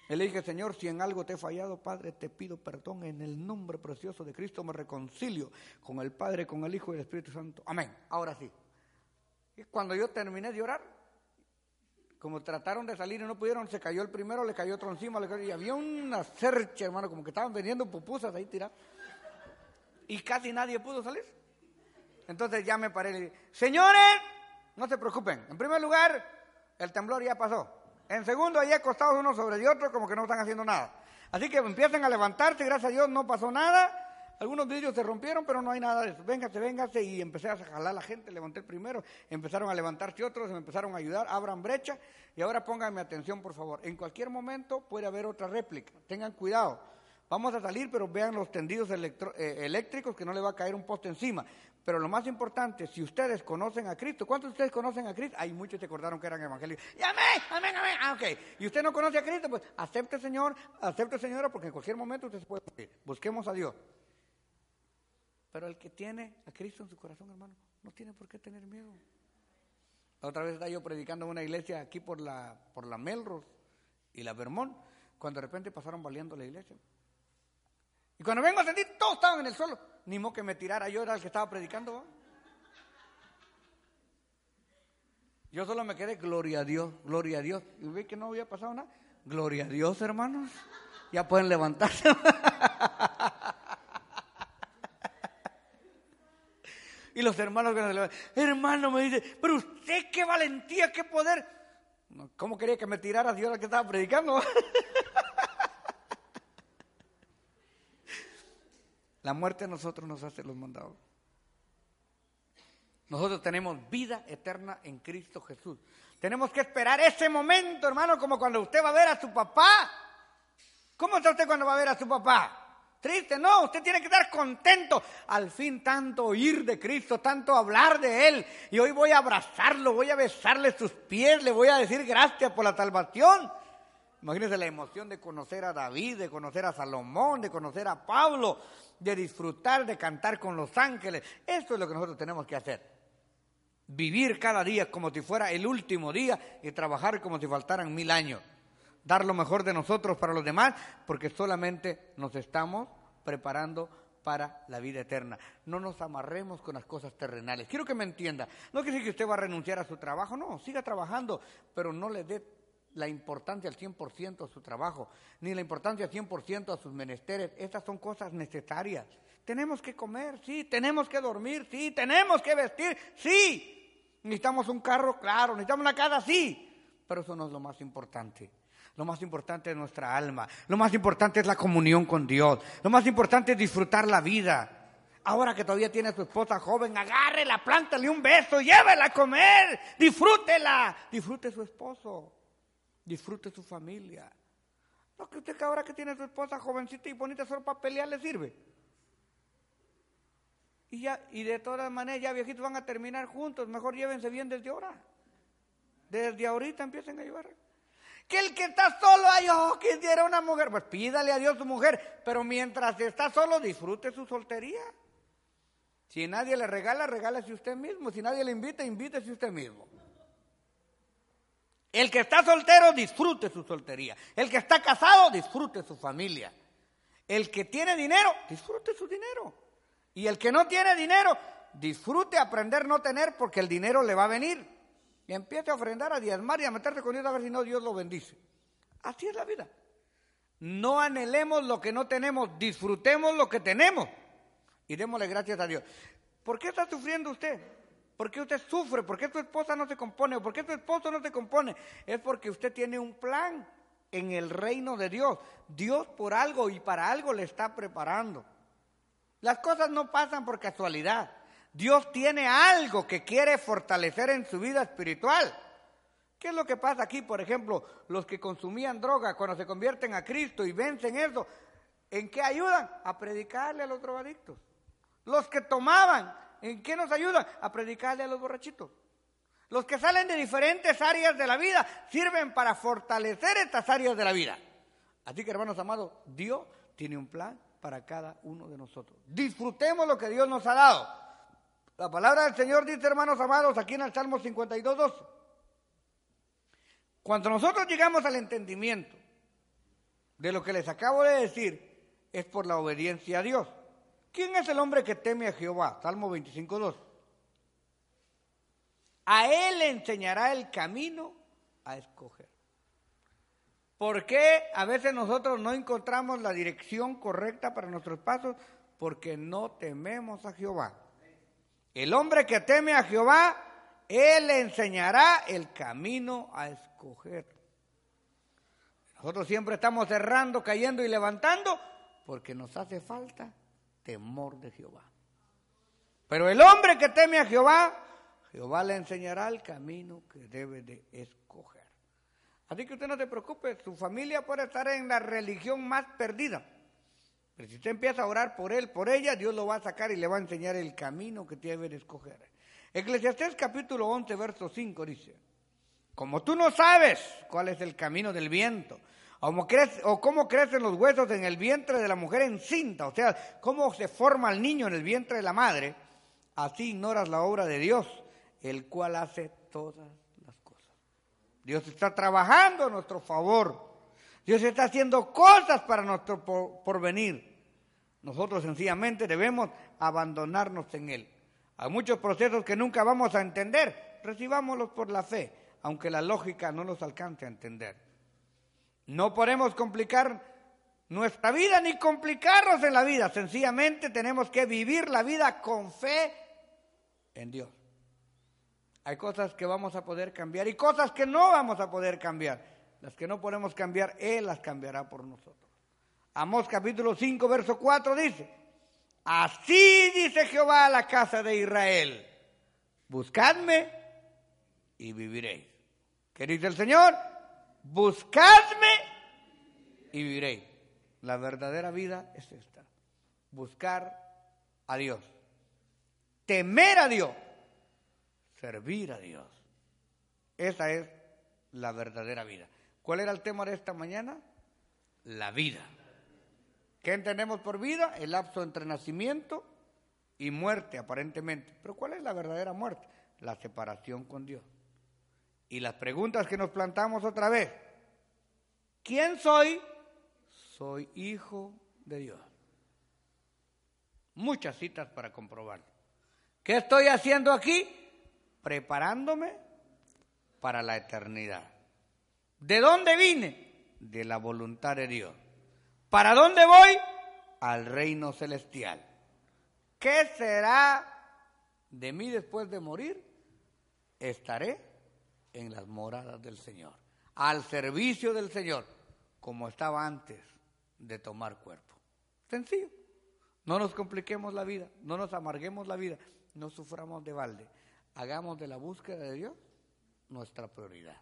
y le dije, Señor, si en algo te he fallado, Padre, te pido perdón en el nombre precioso de Cristo, me reconcilio con el Padre, con el Hijo y el Espíritu Santo. Amén. Ahora sí. Y cuando yo terminé de orar, como trataron de salir y no pudieron, se cayó el primero, le cayó otro encima, le cayó, y había una cercha, hermano, como que estaban vendiendo pupusas ahí tiradas. Y casi nadie pudo salir. Entonces ya me paré y le dije, señores, no se preocupen. En primer lugar, el temblor ya pasó. En segundo, ahí acostados uno sobre otro, como que no están haciendo nada. Así que empiezan a levantarse, gracias a Dios no pasó nada. Algunos vidrios se rompieron, pero no hay nada de eso. Véngase, véngase. Y empecé a jalar a la gente, levanté el primero, empezaron a levantarse otros, me empezaron a ayudar, abran brecha. Y ahora pónganme atención, por favor. En cualquier momento puede haber otra réplica. Tengan cuidado. Vamos a salir, pero vean los tendidos eh, eléctricos que no le va a caer un poste encima. Pero lo más importante, si ustedes conocen a Cristo, ¿cuántos de ustedes conocen a Cristo? Hay muchos que acordaron que eran evangélicos. ¡Y amén, amén, amén! Ah, ok. Y usted no conoce a Cristo, pues acepte, Señor, acepte, Señora, porque en cualquier momento usted se puede morir. Busquemos a Dios. Pero el que tiene a Cristo en su corazón, hermano, no tiene por qué tener miedo. Otra vez estaba yo predicando en una iglesia aquí por la, por la Melrose y la Vermont, cuando de repente pasaron valiendo la iglesia. Y cuando vengo a sentir, todos estaban en el suelo. Ni modo que me tirara, yo era el que estaba predicando. Yo solo me quedé, gloria a Dios, gloria a Dios. Y vi que no había pasado nada. Gloria a Dios, hermanos. Ya pueden levantarse. [LAUGHS] y los hermanos que nos hermano me dice, pero usted qué valentía, qué poder. ¿Cómo quería que me tirara si yo era el que estaba predicando? [LAUGHS] La muerte a nosotros nos hace los mandados. Nosotros tenemos vida eterna en Cristo Jesús. Tenemos que esperar ese momento, hermano, como cuando usted va a ver a su papá. ¿Cómo está usted cuando va a ver a su papá? Triste, no, usted tiene que estar contento. Al fin tanto oír de Cristo, tanto hablar de Él. Y hoy voy a abrazarlo, voy a besarle sus pies, le voy a decir gracias por la salvación. Imagínense la emoción de conocer a David, de conocer a Salomón, de conocer a Pablo, de disfrutar, de cantar con los ángeles. Esto es lo que nosotros tenemos que hacer. Vivir cada día como si fuera el último día y trabajar como si faltaran mil años. Dar lo mejor de nosotros para los demás, porque solamente nos estamos preparando para la vida eterna. No nos amarremos con las cosas terrenales. Quiero que me entienda. No quiere decir que usted va a renunciar a su trabajo, no, siga trabajando, pero no le dé la importancia al 100% a su trabajo, ni la importancia al 100% a sus menesteres. Estas son cosas necesarias. Tenemos que comer, sí, tenemos que dormir, sí, tenemos que vestir, sí. Necesitamos un carro, claro, necesitamos una casa, sí. Pero eso no es lo más importante. Lo más importante es nuestra alma. Lo más importante es la comunión con Dios. Lo más importante es disfrutar la vida. Ahora que todavía tiene a su esposa joven, agárrela, plántale un beso, llévela a comer, disfrútela, disfrute su esposo, disfrute su familia. No que usted que ahora que tiene su esposa jovencita y bonita solo para pelear le sirve. Y, ya, y de todas maneras ya viejitos van a terminar juntos, mejor llévense bien desde ahora. Desde ahorita empiecen a llevar. Que el que está solo, ay, oh, quisiera una mujer, pues pídale a Dios su mujer, pero mientras está solo, disfrute su soltería. Si nadie le regala, regálese usted mismo. Si nadie le invita, invítese usted mismo. El que está soltero, disfrute su soltería. El que está casado, disfrute su familia. El que tiene dinero, disfrute su dinero. Y el que no tiene dinero, disfrute aprender no tener porque el dinero le va a venir. Y empiece a ofrendar, a diezmar y a meterse con Dios a ver si no Dios lo bendice. Así es la vida. No anhelemos lo que no tenemos, disfrutemos lo que tenemos y démosle gracias a Dios. ¿Por qué está sufriendo usted? ¿Por qué usted sufre? ¿Por qué su esposa no se compone? ¿Por qué su esposo no se compone? Es porque usted tiene un plan en el reino de Dios. Dios por algo y para algo le está preparando. Las cosas no pasan por casualidad. Dios tiene algo que quiere fortalecer en su vida espiritual. ¿Qué es lo que pasa aquí? Por ejemplo, los que consumían droga cuando se convierten a Cristo y vencen eso, ¿en qué ayudan? A predicarle a los drogadictos. Los que tomaban, ¿en qué nos ayudan? A predicarle a los borrachitos. Los que salen de diferentes áreas de la vida sirven para fortalecer estas áreas de la vida. Así que hermanos amados, Dios tiene un plan para cada uno de nosotros. Disfrutemos lo que Dios nos ha dado. La palabra del Señor dice, hermanos amados, aquí en el Salmo 52, 12. Cuando nosotros llegamos al entendimiento de lo que les acabo de decir, es por la obediencia a Dios. ¿Quién es el hombre que teme a Jehová? Salmo 25, 2. A él le enseñará el camino a escoger. ¿Por qué a veces nosotros no encontramos la dirección correcta para nuestros pasos? Porque no tememos a Jehová. El hombre que teme a Jehová, él le enseñará el camino a escoger. Nosotros siempre estamos cerrando, cayendo y levantando porque nos hace falta temor de Jehová. Pero el hombre que teme a Jehová, Jehová le enseñará el camino que debe de escoger. Así que usted no se preocupe, su familia puede estar en la religión más perdida. Pero si usted empieza a orar por él, por ella, Dios lo va a sacar y le va a enseñar el camino que debe de escoger. Eclesiastés capítulo 11, verso 5 dice, como tú no sabes cuál es el camino del viento, o, cómo crecen los huesos en el vientre de la mujer encinta, o sea, cómo se forma el niño en el vientre de la madre, así ignoras la obra de Dios, el cual hace todas las cosas. Dios está trabajando a nuestro favor. Dios está haciendo cosas para nuestro porvenir. Nosotros sencillamente debemos abandonarnos en Él. Hay muchos procesos que nunca vamos a entender. Recibámoslos por la fe, aunque la lógica no los alcance a entender. No podemos complicar nuestra vida ni complicarnos en la vida. Sencillamente tenemos que vivir la vida con fe en Dios. Hay cosas que vamos a poder cambiar y cosas que no vamos a poder cambiar. Las que no podemos cambiar, Él las cambiará por nosotros. Amós capítulo 5, verso 4 dice, así dice Jehová a la casa de Israel, buscadme y viviréis. ¿Qué dice el Señor? buscadme y viviréis. La verdadera vida es esta, buscar a Dios, temer a Dios, servir a Dios. Esa es la verdadera vida. ¿Cuál era el tema de esta mañana? La vida. ¿Qué entendemos por vida? El lapso entre nacimiento y muerte, aparentemente. Pero ¿cuál es la verdadera muerte? La separación con Dios. Y las preguntas que nos plantamos otra vez. ¿Quién soy? Soy hijo de Dios. Muchas citas para comprobarlo. ¿Qué estoy haciendo aquí? Preparándome para la eternidad. ¿De dónde vine? De la voluntad de Dios. ¿Para dónde voy? Al reino celestial. ¿Qué será de mí después de morir? Estaré en las moradas del Señor, al servicio del Señor, como estaba antes de tomar cuerpo. Sencillo. No nos compliquemos la vida, no nos amarguemos la vida, no suframos de balde. Hagamos de la búsqueda de Dios nuestra prioridad.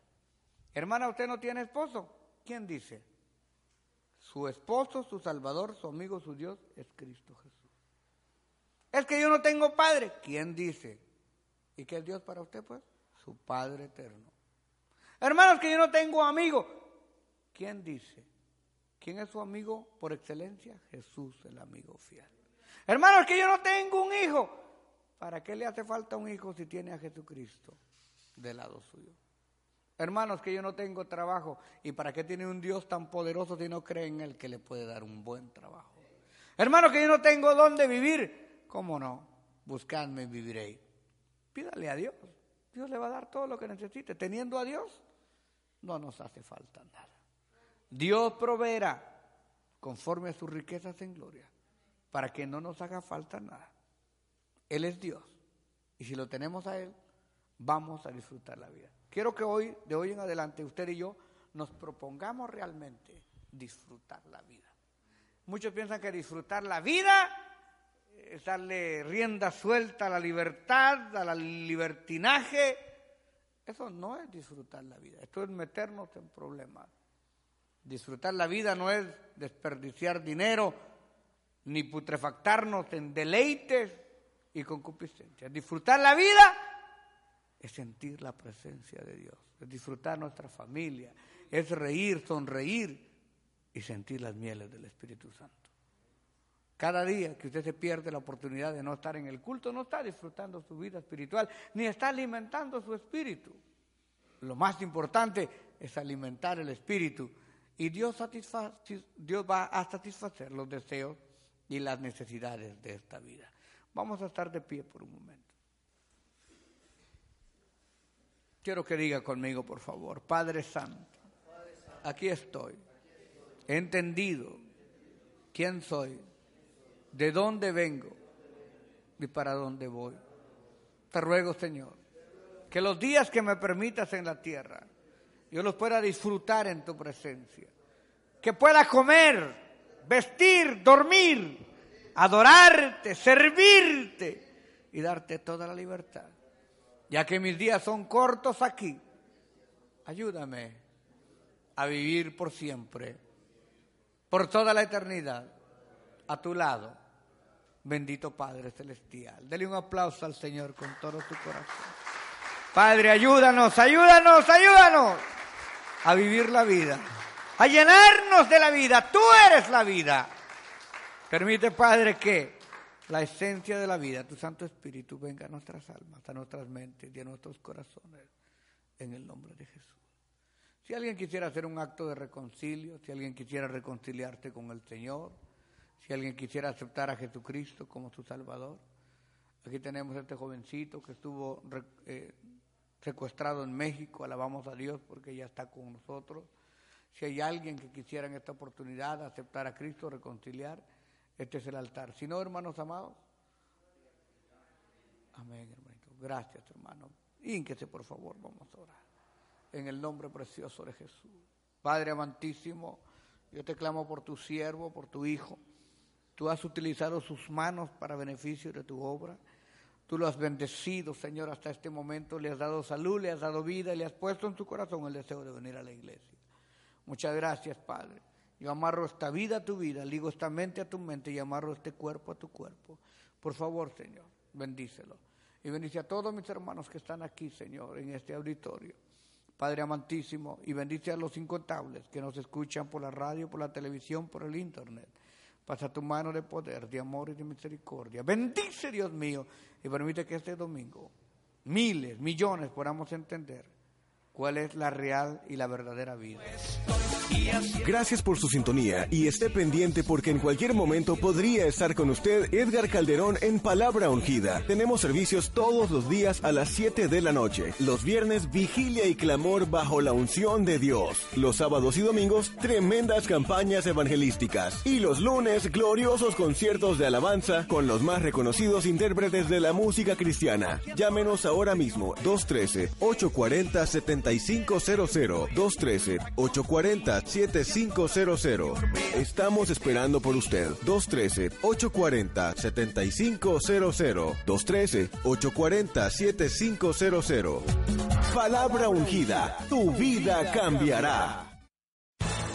Hermana, ¿usted no tiene esposo? ¿Quién dice? Su esposo, su Salvador, su amigo, su Dios es Cristo Jesús. Es que yo no tengo padre. ¿Quién dice? ¿Y qué es Dios para usted, pues? Su Padre eterno. Hermanos, que yo no tengo amigo. ¿Quién dice? ¿Quién es su amigo por excelencia? Jesús, el amigo fiel. Hermanos, que yo no tengo un hijo. ¿Para qué le hace falta un hijo si tiene a Jesucristo del lado suyo? Hermanos, que yo no tengo trabajo. ¿Y para qué tiene un Dios tan poderoso si no cree en Él que le puede dar un buen trabajo? Hermanos, que yo no tengo dónde vivir. ¿Cómo no? Buscadme y viviréis. Pídale a Dios. Dios le va a dar todo lo que necesite. Teniendo a Dios, no nos hace falta nada. Dios proveerá conforme a sus riquezas en gloria, para que no nos haga falta nada. Él es Dios. Y si lo tenemos a Él, vamos a disfrutar la vida. Quiero que hoy, de hoy en adelante, usted y yo nos propongamos realmente disfrutar la vida. Muchos piensan que disfrutar la vida es darle rienda suelta a la libertad, a la libertinaje. Eso no es disfrutar la vida, esto es meternos en problemas. Disfrutar la vida no es desperdiciar dinero ni putrefactarnos en deleites y concupiscencias. Disfrutar la vida es sentir la presencia de Dios, es disfrutar nuestra familia, es reír, sonreír y sentir las mieles del Espíritu Santo. Cada día que usted se pierde la oportunidad de no estar en el culto, no está disfrutando su vida espiritual, ni está alimentando su espíritu. Lo más importante es alimentar el espíritu y Dios, Dios va a satisfacer los deseos y las necesidades de esta vida. Vamos a estar de pie por un momento. Quiero que diga conmigo, por favor, Padre Santo, aquí estoy. He entendido quién soy, de dónde vengo y para dónde voy. Te ruego, Señor, que los días que me permitas en la tierra, yo los pueda disfrutar en tu presencia. Que pueda comer, vestir, dormir, adorarte, servirte y darte toda la libertad. Ya que mis días son cortos aquí, ayúdame a vivir por siempre, por toda la eternidad, a tu lado. Bendito Padre Celestial. Dele un aplauso al Señor con todo tu corazón. Padre, ayúdanos, ayúdanos, ayúdanos a vivir la vida, a llenarnos de la vida. Tú eres la vida. Permite, Padre, que la esencia de la vida, tu Santo Espíritu, venga a nuestras almas, a nuestras mentes y a nuestros corazones, en el nombre de Jesús. Si alguien quisiera hacer un acto de reconcilio, si alguien quisiera reconciliarte con el Señor, si alguien quisiera aceptar a Jesucristo como su Salvador, aquí tenemos a este jovencito que estuvo eh, secuestrado en México, alabamos a Dios porque ya está con nosotros. Si hay alguien que quisiera en esta oportunidad aceptar a Cristo, reconciliar, este es el altar. Si no, hermanos amados. Amén, hermanito. Gracias, hermano. Ínquese, por favor, vamos a orar. En el nombre precioso de Jesús. Padre amantísimo, yo te clamo por tu siervo, por tu hijo. Tú has utilizado sus manos para beneficio de tu obra. Tú lo has bendecido, Señor, hasta este momento. Le has dado salud, le has dado vida, y le has puesto en tu corazón el deseo de venir a la iglesia. Muchas gracias, Padre. Yo amarro esta vida a tu vida, ligo esta mente a tu mente y amarro este cuerpo a tu cuerpo. Por favor, Señor, bendícelo. Y bendice a todos mis hermanos que están aquí, Señor, en este auditorio. Padre amantísimo, y bendice a los incontables que nos escuchan por la radio, por la televisión, por el internet. Pasa tu mano de poder, de amor y de misericordia. Bendice, Dios mío, y permite que este domingo miles, millones podamos entender cuál es la real y la verdadera vida. Gracias por su sintonía y esté pendiente porque en cualquier momento podría estar con usted Edgar Calderón en Palabra Ungida. Tenemos servicios todos los días a las 7 de la noche. Los viernes, vigilia y clamor bajo la unción de Dios. Los sábados y domingos, tremendas campañas evangelísticas. Y los lunes, gloriosos conciertos de alabanza con los más reconocidos intérpretes de la música cristiana. Llámenos ahora mismo 213-840-7500. 213-840-7500. Estamos esperando por usted. 213-840-7500. 213-840-7500. Palabra ungida. Tu vida cambiará.